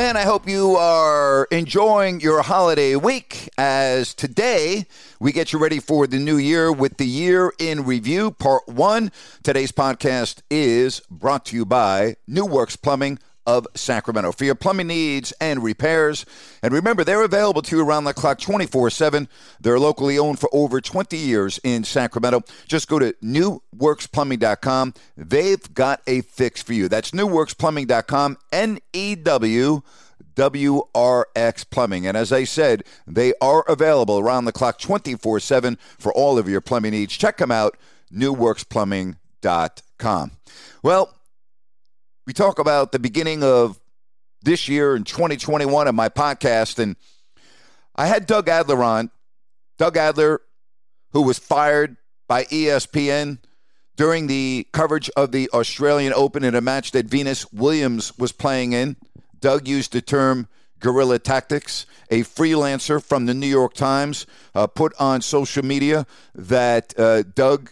I hope you are enjoying your holiday week as today we get you ready for the new year with the year in review, part one. Today's podcast is brought to you by New Works Plumbing of Sacramento for your plumbing needs and repairs. And remember, they're available to you around the clock 24 7. They're locally owned for over 20 years in Sacramento. Just go to newworksplumbing.com. They've got a fix for you. That's newworksplumbing.com, N E W. WRX Plumbing. And as I said, they are available around the clock 24 7 for all of your plumbing needs. Check them out, newworksplumbing.com. Well, we talk about the beginning of this year in 2021 in my podcast, and I had Doug Adler on. Doug Adler, who was fired by ESPN during the coverage of the Australian Open in a match that Venus Williams was playing in. Doug used the term guerrilla tactics. A freelancer from the New York Times uh, put on social media that uh, Doug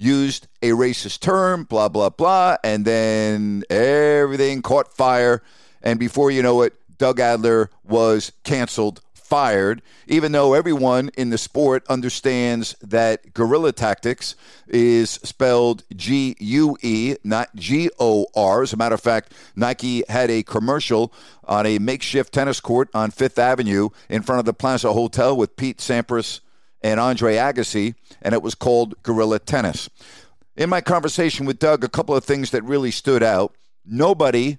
used a racist term, blah, blah, blah. And then everything caught fire. And before you know it, Doug Adler was canceled, fired, even though everyone in the sport understands that guerrilla tactics is spelled G U E, not G O R. As a matter of fact, Nike had a commercial on a makeshift tennis court on Fifth Avenue in front of the Plaza Hotel with Pete Sampras and Andre Agassi, and it was called Guerrilla Tennis. In my conversation with Doug, a couple of things that really stood out. Nobody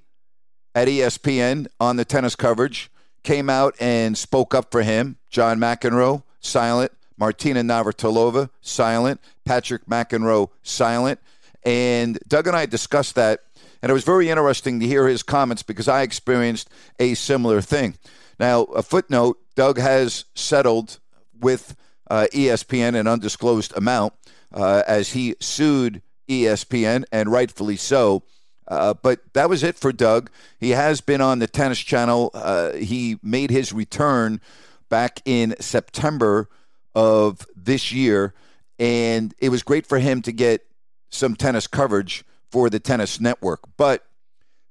at ESPN on the tennis coverage came out and spoke up for him. John McEnroe, silent. Martina Navratilova, silent. Patrick McEnroe, silent. And Doug and I discussed that, and it was very interesting to hear his comments because I experienced a similar thing. Now, a footnote Doug has settled with uh, ESPN an undisclosed amount uh, as he sued ESPN, and rightfully so. Uh, but that was it for Doug. He has been on the Tennis Channel. Uh, he made his return back in September of this year, and it was great for him to get some tennis coverage for the Tennis Network. But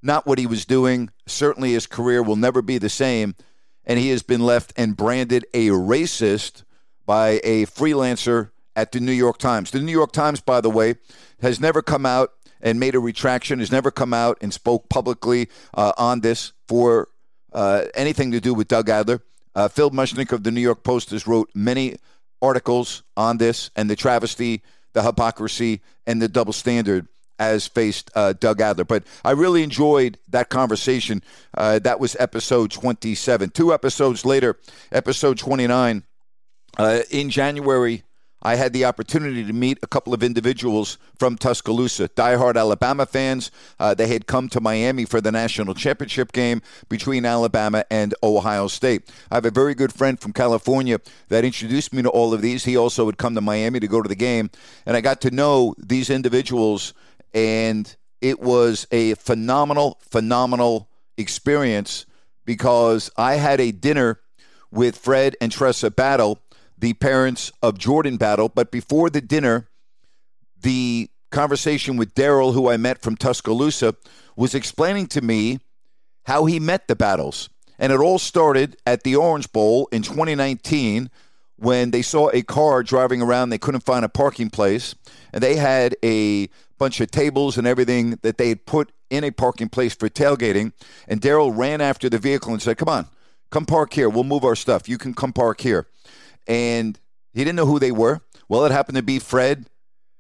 not what he was doing. Certainly, his career will never be the same, and he has been left and branded a racist by a freelancer at the New York Times. The New York Times, by the way, has never come out and made a retraction, has never come out and spoke publicly uh, on this for uh, anything to do with Doug Adler. Uh, Phil Mushnick of the New York Post has wrote many articles on this and the travesty, the hypocrisy, and the double standard as faced uh, Doug Adler. But I really enjoyed that conversation. Uh, that was episode 27. Two episodes later, episode 29, uh, in January, I had the opportunity to meet a couple of individuals from Tuscaloosa, diehard Alabama fans. Uh, they had come to Miami for the national championship game between Alabama and Ohio State. I have a very good friend from California that introduced me to all of these. He also had come to Miami to go to the game, and I got to know these individuals, and it was a phenomenal, phenomenal experience because I had a dinner with Fred and Tressa Battle the parents of Jordan Battle. But before the dinner, the conversation with Daryl, who I met from Tuscaloosa, was explaining to me how he met the battles. And it all started at the Orange Bowl in 2019 when they saw a car driving around. They couldn't find a parking place. And they had a bunch of tables and everything that they had put in a parking place for tailgating. And Daryl ran after the vehicle and said, Come on, come park here. We'll move our stuff. You can come park here. And he didn't know who they were. Well, it happened to be Fred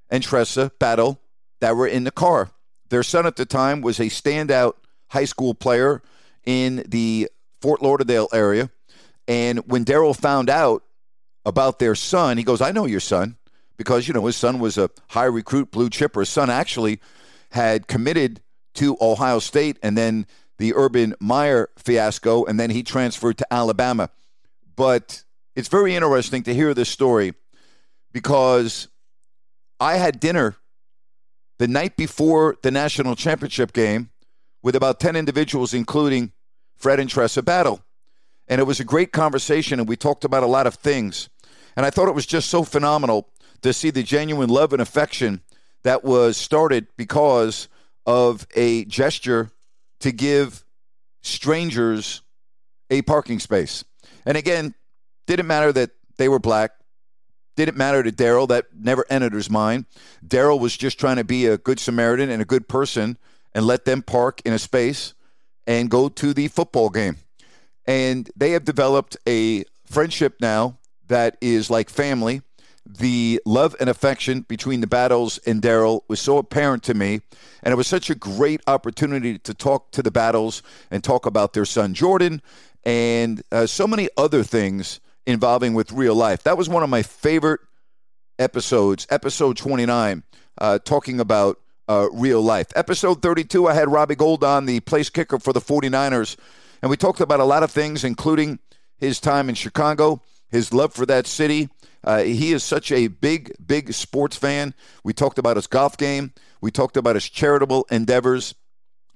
and Tressa Battle that were in the car. Their son at the time was a standout high school player in the Fort Lauderdale area. And when Daryl found out about their son, he goes, I know your son because, you know, his son was a high recruit blue chipper. His son actually had committed to Ohio State and then the Urban Meyer fiasco, and then he transferred to Alabama. But it's very interesting to hear this story because I had dinner the night before the national championship game with about 10 individuals, including Fred and Tressa Battle. And it was a great conversation, and we talked about a lot of things. And I thought it was just so phenomenal to see the genuine love and affection that was started because of a gesture to give strangers a parking space. And again, didn't matter that they were black. Didn't matter to Daryl. That never entered his mind. Daryl was just trying to be a good Samaritan and a good person and let them park in a space and go to the football game. And they have developed a friendship now that is like family. The love and affection between the battles and Daryl was so apparent to me. And it was such a great opportunity to talk to the battles and talk about their son Jordan and uh, so many other things involving with real life. That was one of my favorite episodes, episode 29, uh, talking about uh, real life. Episode 32, I had Robbie Gould on, the place kicker for the 49ers, and we talked about a lot of things, including his time in Chicago, his love for that city. Uh, he is such a big, big sports fan. We talked about his golf game. We talked about his charitable endeavors.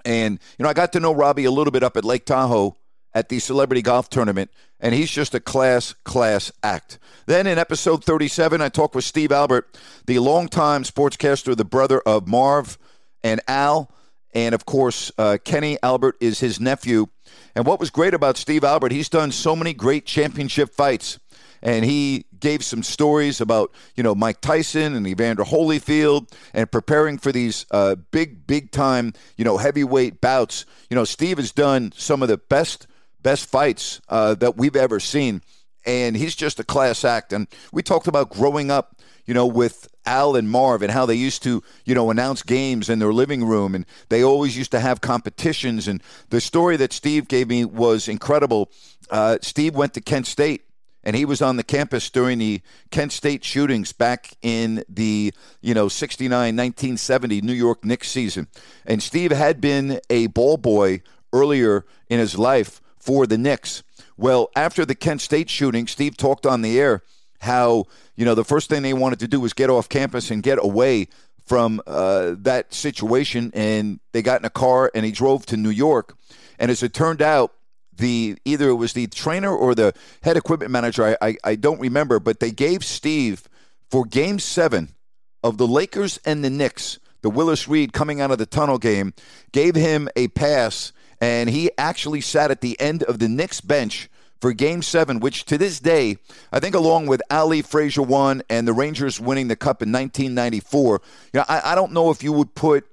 And, you know, I got to know Robbie a little bit up at Lake Tahoe at the celebrity golf tournament, and he's just a class, class act. Then in episode 37, I talked with Steve Albert, the longtime sportscaster, the brother of Marv and Al. And of course, uh, Kenny Albert is his nephew. And what was great about Steve Albert, he's done so many great championship fights. And he gave some stories about, you know, Mike Tyson and Evander Holyfield and preparing for these uh, big, big time, you know, heavyweight bouts. You know, Steve has done some of the best best fights uh, that we've ever seen. And he's just a class act. And we talked about growing up, you know, with Al and Marv and how they used to, you know, announce games in their living room. And they always used to have competitions. And the story that Steve gave me was incredible. Uh, Steve went to Kent State and he was on the campus during the Kent State shootings back in the you know 69 1970 New York Knicks season and Steve had been a ball boy earlier in his life for the Knicks. Well, after the Kent State shooting, Steve talked on the air how, you know, the first thing they wanted to do was get off campus and get away from uh, that situation. And they got in a car and he drove to New York. And as it turned out, the either it was the trainer or the head equipment manager, I, I, I don't remember, but they gave Steve for game seven of the Lakers and the Knicks, the Willis Reed coming out of the tunnel game, gave him a pass and he actually sat at the end of the Knicks bench for game seven, which to this day, I think along with Ali Frazier one and the Rangers winning the cup in 1994, you know, I, I don't know if you would put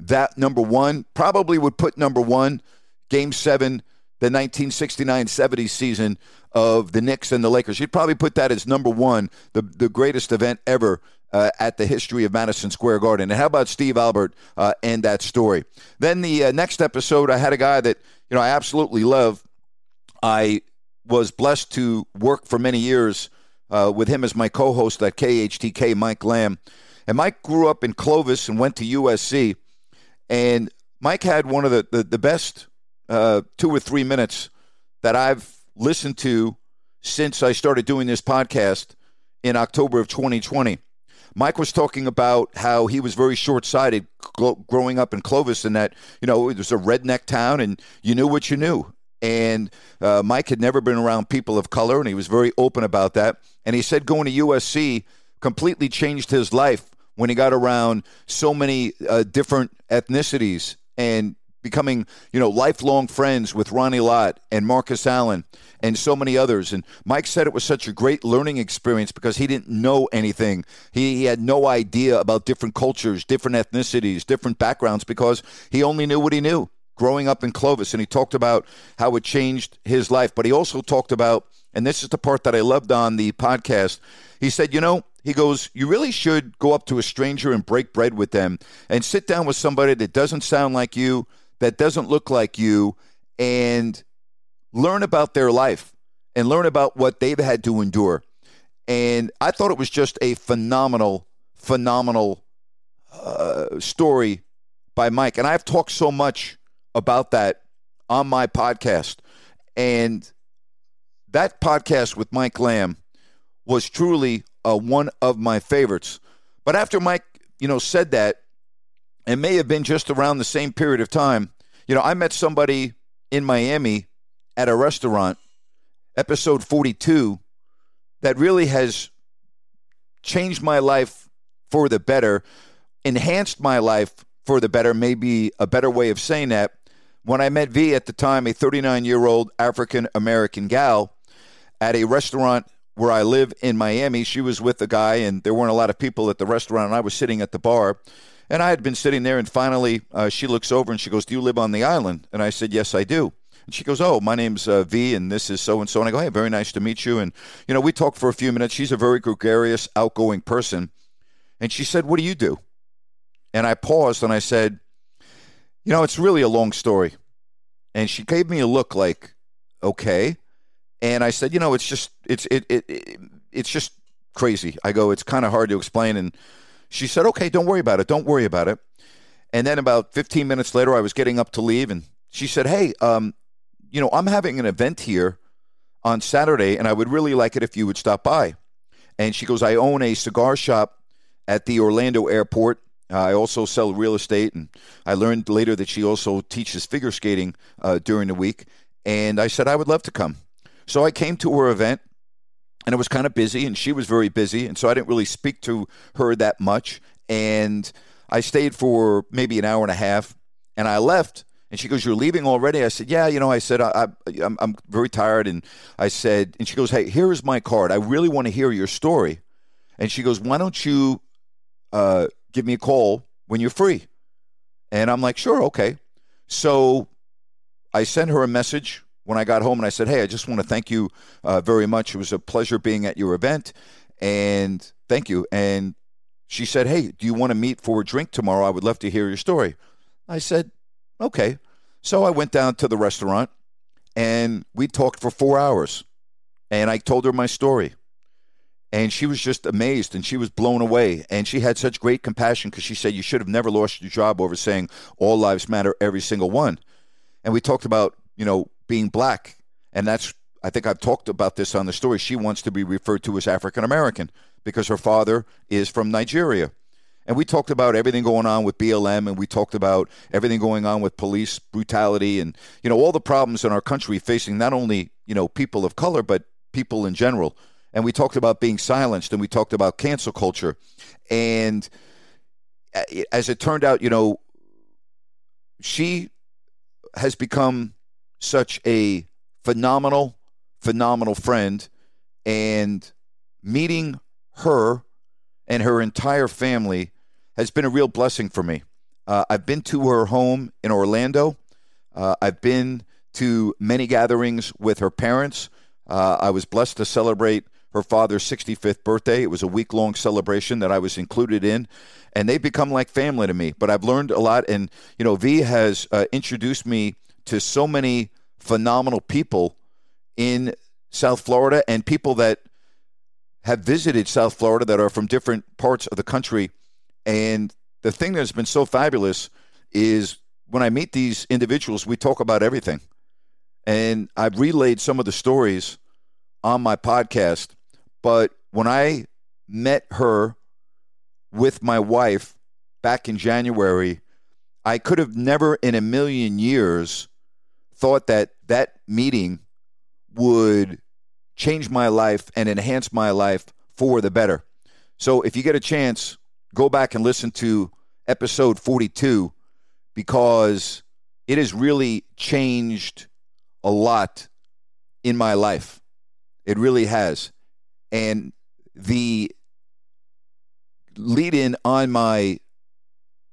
that number one, probably would put number one, game seven, the 1969-70 season of the Knicks and the Lakers. You'd probably put that as number one, the, the greatest event ever uh, at the history of Madison Square Garden. And how about Steve Albert uh, and that story? Then the uh, next episode, I had a guy that you know I absolutely love. I was blessed to work for many years uh, with him as my co-host at KHTK, Mike Lamb. And Mike grew up in Clovis and went to USC. And Mike had one of the, the, the best uh, two or three minutes that I've listened to since I started doing this podcast in October of 2020. Mike was talking about how he was very short sighted growing up in Clovis and that, you know, it was a redneck town and you knew what you knew. And uh, Mike had never been around people of color and he was very open about that. And he said going to USC completely changed his life when he got around so many uh, different ethnicities and becoming, you know, lifelong friends with Ronnie Lott and Marcus Allen and so many others. And Mike said it was such a great learning experience because he didn't know anything. He, he had no idea about different cultures, different ethnicities, different backgrounds because he only knew what he knew growing up in Clovis. And he talked about how it changed his life. But he also talked about, and this is the part that I loved on the podcast, he said, you know, he goes, You really should go up to a stranger and break bread with them and sit down with somebody that doesn't sound like you, that doesn't look like you, and learn about their life and learn about what they've had to endure. And I thought it was just a phenomenal, phenomenal uh, story by Mike. And I've talked so much about that on my podcast. And that podcast with Mike Lamb was truly uh, one of my favorites. But after Mike, you know, said that, it may have been just around the same period of time. You know, I met somebody in Miami at a restaurant, episode 42, that really has changed my life for the better, enhanced my life for the better, maybe a better way of saying that. When I met V at the time, a 39 year old African American gal at a restaurant where I live in Miami. She was with a guy, and there weren't a lot of people at the restaurant, and I was sitting at the bar. And I had been sitting there, and finally uh, she looks over and she goes, Do you live on the island? And I said, Yes, I do. And she goes, Oh, my name's uh, V, and this is so and so. And I go, Hey, very nice to meet you. And, you know, we talked for a few minutes. She's a very gregarious, outgoing person. And she said, What do you do? And I paused and I said, You know, it's really a long story. And she gave me a look like, Okay. And I said, You know, it's just, it's, it, it, it it's just crazy. I go, It's kind of hard to explain. And she said, Okay, don't worry about it. Don't worry about it. And then about 15 minutes later, I was getting up to leave, and she said, Hey, um, you know, I'm having an event here on Saturday, and I would really like it if you would stop by. And she goes, I own a cigar shop at the Orlando airport. Uh, I also sell real estate, and I learned later that she also teaches figure skating uh, during the week. And I said I would love to come. So I came to her event, and it was kind of busy, and she was very busy, and so I didn't really speak to her that much. And I stayed for maybe an hour and a half, and I left. And she goes, "You're leaving already?" I said, "Yeah." You know, I said, I, I'm, I'm very tired." And I said, and she goes, "Hey, here is my card. I really want to hear your story." And she goes, "Why don't you uh, give me a call when you're free?" And I'm like, "Sure, okay." So I sent her a message when I got home, and I said, "Hey, I just want to thank you uh, very much. It was a pleasure being at your event, and thank you." And she said, "Hey, do you want to meet for a drink tomorrow? I would love to hear your story." I said, "Okay." So I went down to the restaurant, and we talked for four hours, and I told her my story. And she was just amazed and she was blown away. And she had such great compassion because she said, You should have never lost your job over saying all lives matter, every single one. And we talked about, you know, being black. And that's, I think I've talked about this on the story. She wants to be referred to as African American because her father is from Nigeria. And we talked about everything going on with BLM and we talked about everything going on with police brutality and, you know, all the problems in our country facing not only, you know, people of color, but people in general. And we talked about being silenced and we talked about cancel culture. And eh, as it turned out, you know, she has become such a phenomenal, phenomenal friend. And meeting her and her entire family has been a real blessing for me. Uh, I've been to her home in Orlando. Uh, I've been to many gatherings with her parents. Uh, I was blessed to celebrate her father's 65th birthday. It was a week long celebration that I was included in, and they've become like family to me. But I've learned a lot, and you know, V has uh, introduced me to so many phenomenal people in South Florida and people that have visited South Florida that are from different parts of the country. And the thing that's been so fabulous is when I meet these individuals, we talk about everything. And I've relayed some of the stories on my podcast. But when I met her with my wife back in January, I could have never in a million years thought that that meeting would change my life and enhance my life for the better. So if you get a chance, go back and listen to episode 42 because it has really changed a lot in my life. It really has. And the lead in on my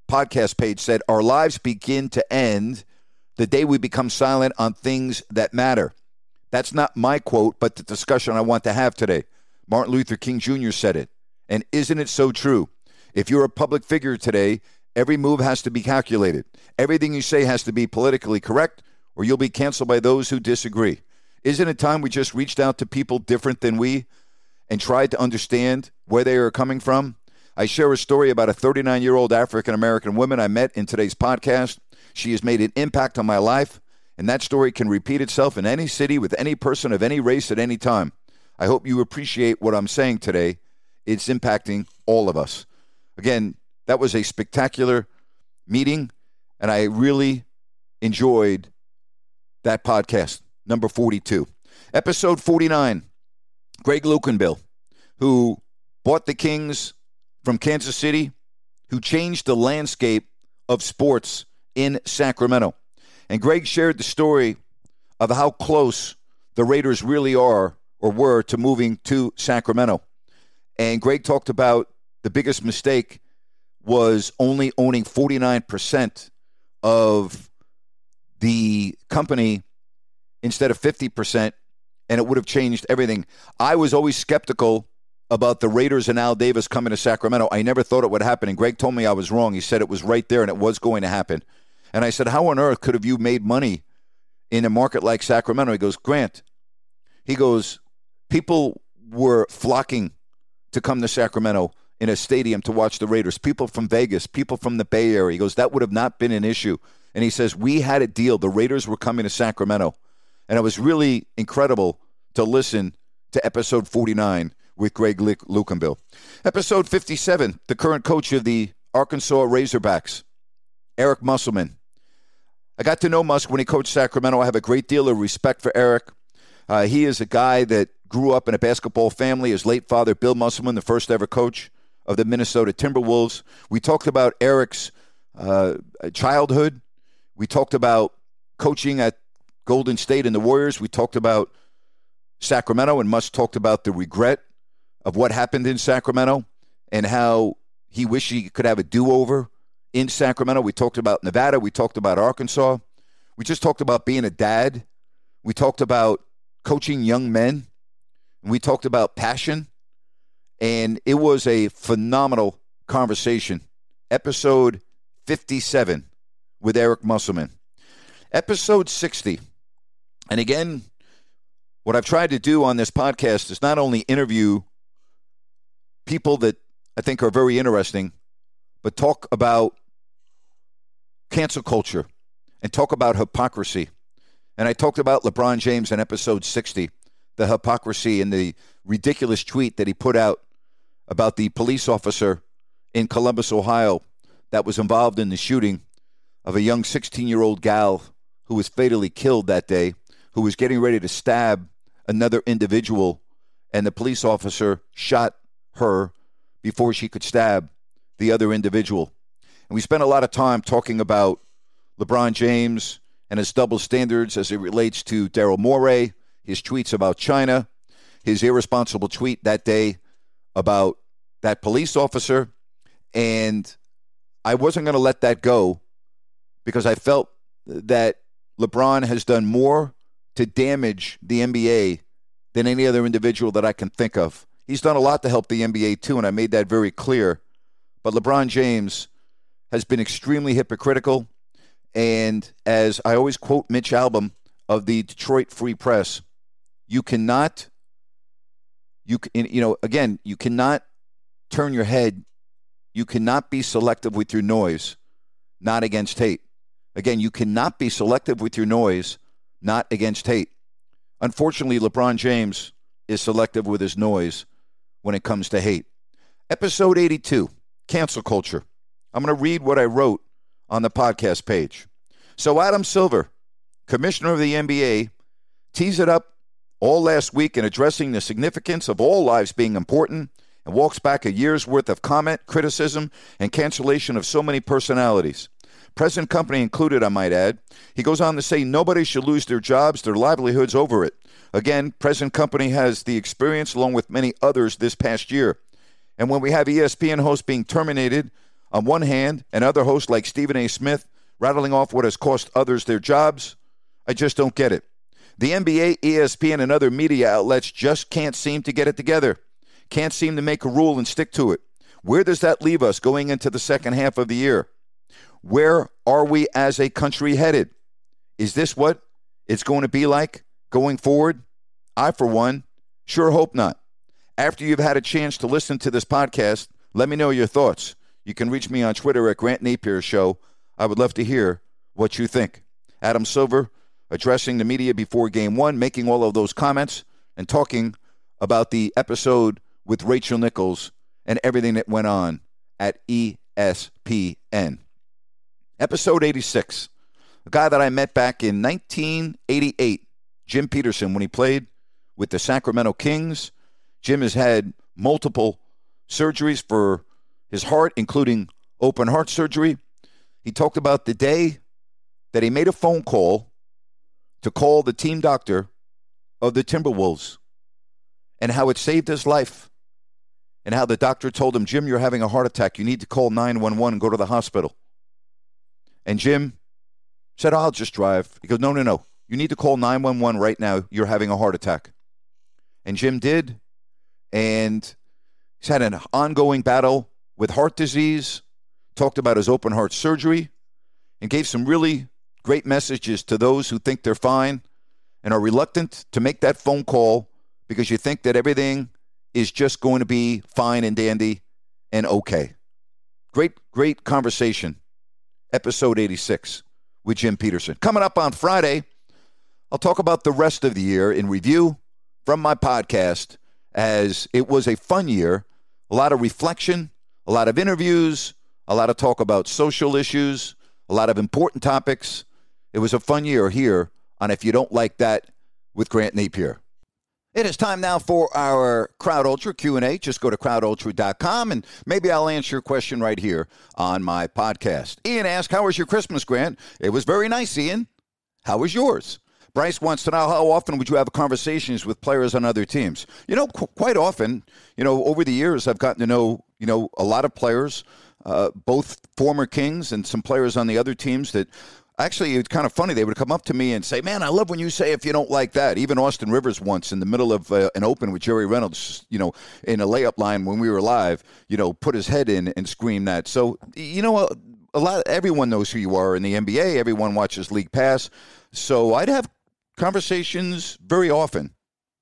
podcast page said, Our lives begin to end the day we become silent on things that matter. That's not my quote, but the discussion I want to have today. Martin Luther King Jr. said it. And isn't it so true? If you're a public figure today, every move has to be calculated. Everything you say has to be politically correct, or you'll be canceled by those who disagree. Isn't it time we just reached out to people different than we and tried to understand where they are coming from? I share a story about a 39 year old African American woman I met in today's podcast. She has made an impact on my life, and that story can repeat itself in any city with any person of any race at any time. I hope you appreciate what I'm saying today. It's impacting all of us. Again, that was a spectacular meeting, and I really enjoyed that podcast, number 42. Episode 49, Greg Lukenbill, who bought the Kings from Kansas City, who changed the landscape of sports in Sacramento. And Greg shared the story of how close the Raiders really are or were to moving to Sacramento. And Greg talked about the biggest mistake was only owning 49% of the company instead of 50%, and it would have changed everything. I was always skeptical about the Raiders and Al Davis coming to Sacramento. I never thought it would happen, and Greg told me I was wrong. He said it was right there and it was going to happen. And I said, How on earth could have you made money in a market like Sacramento? He goes, Grant, he goes, people were flocking to come to Sacramento in a stadium to watch the Raiders. People from Vegas, people from the Bay Area. He goes, that would have not been an issue. And he says, we had a deal. The Raiders were coming to Sacramento. And it was really incredible to listen to episode 49 with Greg Lukenbill. Episode 57, the current coach of the Arkansas Razorbacks, Eric Musselman. I got to know Muss when he coached Sacramento. I have a great deal of respect for Eric. Uh, he is a guy that grew up in a basketball family. His late father, Bill Musselman, the first ever coach of the Minnesota Timberwolves. We talked about Eric's uh, childhood. We talked about coaching at Golden State and the Warriors. We talked about Sacramento, and Muss talked about the regret of what happened in Sacramento and how he wished he could have a do over in Sacramento. We talked about Nevada. We talked about Arkansas. We just talked about being a dad. We talked about coaching young men. We talked about passion. And it was a phenomenal conversation. Episode 57 with Eric Musselman. Episode 60. And again, what I've tried to do on this podcast is not only interview people that I think are very interesting, but talk about cancel culture and talk about hypocrisy. And I talked about LeBron James in episode 60, the hypocrisy and the ridiculous tweet that he put out about the police officer in Columbus, Ohio, that was involved in the shooting of a young 16 year old gal who was fatally killed that day, who was getting ready to stab another individual, and the police officer shot her before she could stab the other individual. And we spent a lot of time talking about LeBron James and his double standards as it relates to Daryl Morey, his tweets about China, his irresponsible tweet that day about that police officer. And I wasn't going to let that go because I felt that LeBron has done more to damage the NBA than any other individual that I can think of. He's done a lot to help the NBA too, and I made that very clear. But LeBron James has been extremely hypocritical. And as I always quote Mitch Albom of the Detroit Free Press, you cannot you you know again you cannot turn your head. You cannot be selective with your noise not against hate. Again you cannot be selective with your noise not against hate. Unfortunately lebron james is selective with his noise when it comes to hate. Episode 82 cancel culture i'm going to read what i wrote on the podcast page so adam silver commissioner of the nba teased it up all last week in addressing the significance of all lives being important and walks back a year's worth of comment, criticism, and cancellation of so many personalities. Present company included, I might add. He goes on to say nobody should lose their jobs, their livelihoods over it. Again, present company has the experience along with many others this past year. And when we have ESPN hosts being terminated on one hand and other hosts like Stephen A. Smith rattling off what has cost others their jobs, I just don't get it. The NBA, ESPN, and other media outlets just can't seem to get it together. Can't seem to make a rule and stick to it. Where does that leave us going into the second half of the year? Where are we as a country headed? Is this what it's going to be like going forward? I, for one, sure hope not. After you've had a chance to listen to this podcast, let me know your thoughts. You can reach me on Twitter at Grant Napear Show. I would love to hear what you think. Adam Silver addressing the media before game one, making all of those comments, and talking about the episode with Rachel Nichols and everything that went on at ESPN. Episode 86. A guy that I met back in 1988, Jim Peterson, when he played with the Sacramento Kings. Jim has had multiple surgeries for his heart, including open heart surgery. He talked about the day that he made a phone call to call the team doctor of the Timberwolves and how it saved his life and how the doctor told him, Jim, you're having a heart attack. You need to call 911 and go to the hospital. And Jim said, I'll just drive. He goes, No, no, no. You need to call 911 right now. You're having a heart attack. And Jim did. And he's had an ongoing battle with heart disease, talked about his open heart surgery, and gave some really great messages to those who think they're fine and are reluctant to make that phone call because you think that everything is just going to be fine and dandy and okay. Great, great conversation. Episode 86 with Jim Peterson. Coming up on Friday, I'll talk about the rest of the year in review from my podcast as it was a fun year, a lot of reflection, a lot of interviews, a lot of talk about social issues, a lot of important topics. It was a fun year here on If You Don't Like That with Grant Napear. It is time now for our Crowd Ultra Q&A. Just go to crowdultra.com and maybe I'll answer your question right here on my podcast. Ian asked, how was your Christmas, Grant? It was very nice, Ian. How was yours? Bryce wants to know how often would you have conversations with players on other teams? You know, qu- quite often. You know, over the years, I've gotten to know you know a lot of players, uh, both former Kings and some players on the other teams that. Actually, it's kind of funny. They would come up to me and say, "Man, I love when you say if you don't like that." Even Austin Rivers once in the middle of uh, an open with Jerry Reynolds, you know, in a layup line when we were live, you know, put his head in and screamed that. So, you know, a, a lot. Everyone knows who you are in the NBA. Everyone watches League Pass. So I'd have conversations very often,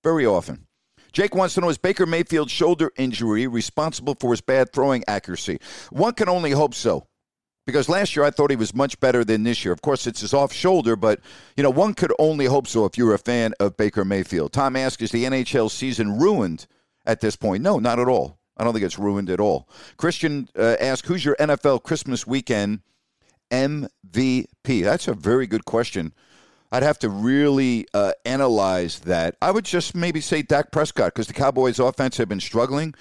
very often. Jake wants to know is Baker Mayfield's shoulder injury responsible for his bad throwing accuracy? One can only hope so. Because last year I thought he was much better than this year. Of course, it's his off shoulder, but you know one could only hope so if you're a fan of Baker Mayfield. Tom asks, is the NHL season ruined at this point? No, not at all. I don't think it's ruined at all. Christian uh, asks, who's your NFL Christmas weekend MVP? That's a very good question. I'd have to really uh, analyze that. I would just maybe say Dak Prescott because the Cowboys' offense have been struggling,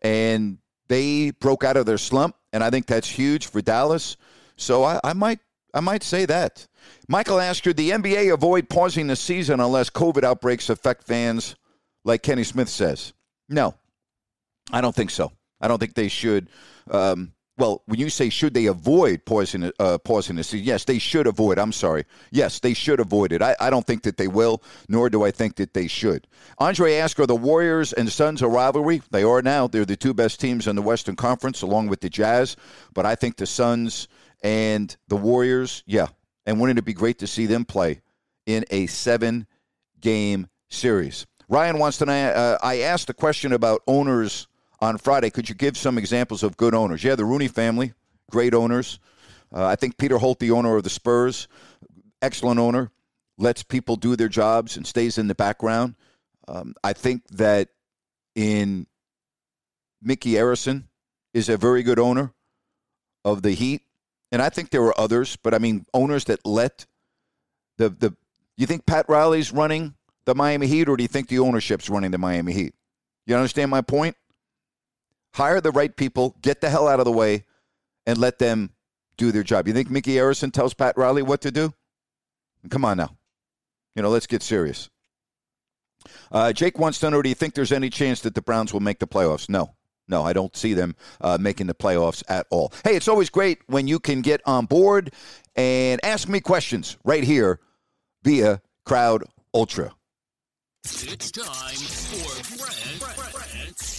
and they broke out of their slump, and I think that's huge for Dallas. So I, I might, I might say that. Michael asked, should the NBA avoid pausing the season unless COVID outbreaks affect fans, like Kenny Smith says? No, I don't think so. I don't think they should. Um, well, when you say should they avoid pausing, uh, season, yes, they should avoid. I'm sorry. Yes, they should avoid it. I, I don't think that they will, nor do I think that they should. Andre asked, are the Warriors and Suns a rivalry? They are now. They're the two best teams in the Western Conference, along with the Jazz. But I think the Suns and the Warriors, yeah. And wouldn't it be great to see them play in a seven game series? Ryan wants to know, uh, I asked a question about owners on Friday. Could you give some examples of good owners? Yeah, the Rooney family, great owners. Uh, I think Peter Holt, the owner of the Spurs, excellent owner, lets people do their jobs and stays in the background. Um, I think that in Micky Arison is a very good owner of the Heat, and I think there were others, but I mean owners that let the the. You think Pat Riley's running the Miami Heat, or do you think the ownership's running the Miami Heat? You understand my point? Hire the right people, get the hell out of the way, and let them do their job. You think Micky Arison tells Pat Riley what to do? Come on now. You know, let's get serious. Uh, Jake wants to know do you think there's any chance that the Browns will make the playoffs? No. No, I don't see them uh, making the playoffs at all. Hey, it's always great when you can get on board and ask me questions right here via Crowd Ultra. It's time for Brent, Brent, Brent.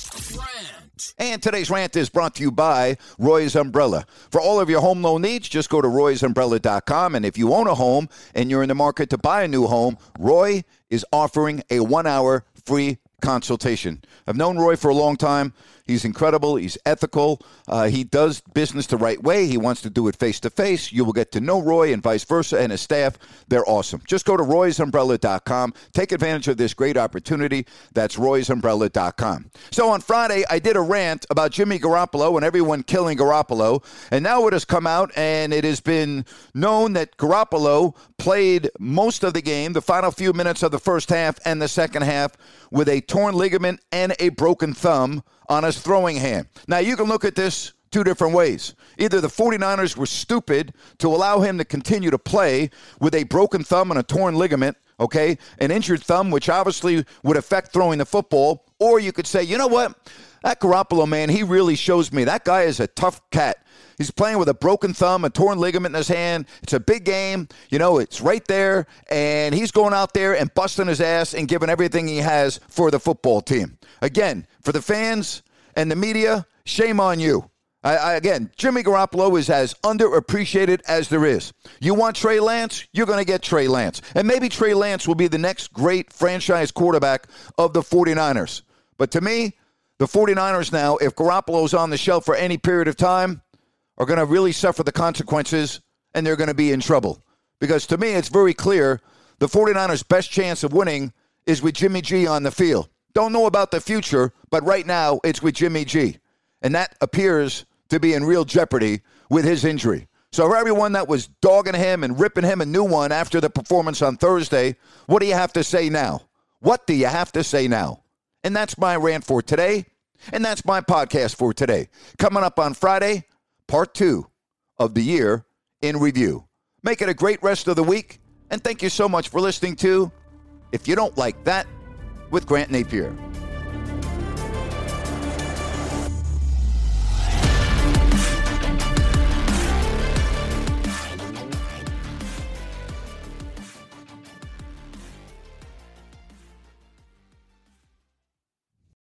And today's rant is brought to you by Roy's Umbrella. For all of your home loan needs, just go to roysumbrella.com. And if you own a home and you're in the market to buy a new home, Roy is offering a one hour free consultation. I've known Roy for a long time. He's incredible. He's ethical. Uh, he does business the right way. He wants to do it face to face. You will get to know Roy and vice versa and his staff. They're awesome. Just go to roysumbrella.com. Take advantage of this great opportunity. That's roysumbrella.com. So on Friday, I did a rant about Jimmy Garoppolo and everyone killing Garoppolo. And now it has come out and it has been known that Garoppolo played most of the game, the final few minutes of the first half and the second half, with a torn ligament and a broken thumb on his throwing hand. Now, you can look at this two different ways. Either the 49ers were stupid to allow him to continue to play with a broken thumb and a torn ligament, okay, an injured thumb, which obviously would affect throwing the football, or you could say, you know what? That Garoppolo, man, he really shows me that guy is a tough cat. He's playing with a broken thumb, a torn ligament in his hand. It's a big game. You know, it's right there. And he's going out there and busting his ass and giving everything he has for the football team. Again, for the fans and the media, shame on you. I, I, again, Jimmy Garoppolo is as underappreciated as there is. You want Trey Lance? You're going to get Trey Lance. And maybe Trey Lance will be the next great franchise quarterback of the 49ers. But to me, the 49ers now, if Garoppolo's on the shelf for any period of time, are going to really suffer the consequences and they're going to be in trouble. Because to me, it's very clear the 49ers' best chance of winning is with Jimmy G on the field. Don't know about the future, but right now it's with Jimmy G. And that appears to be in real jeopardy with his injury. So, for everyone that was dogging him and ripping him a new one after the performance on Thursday, what do you have to say now? What do you have to say now? And that's my rant for today. And that's my podcast for today. Coming up on Friday, part two of the year in review. Make it a great rest of the week. And thank you so much for listening to If You Don't Like That with Grant Napear.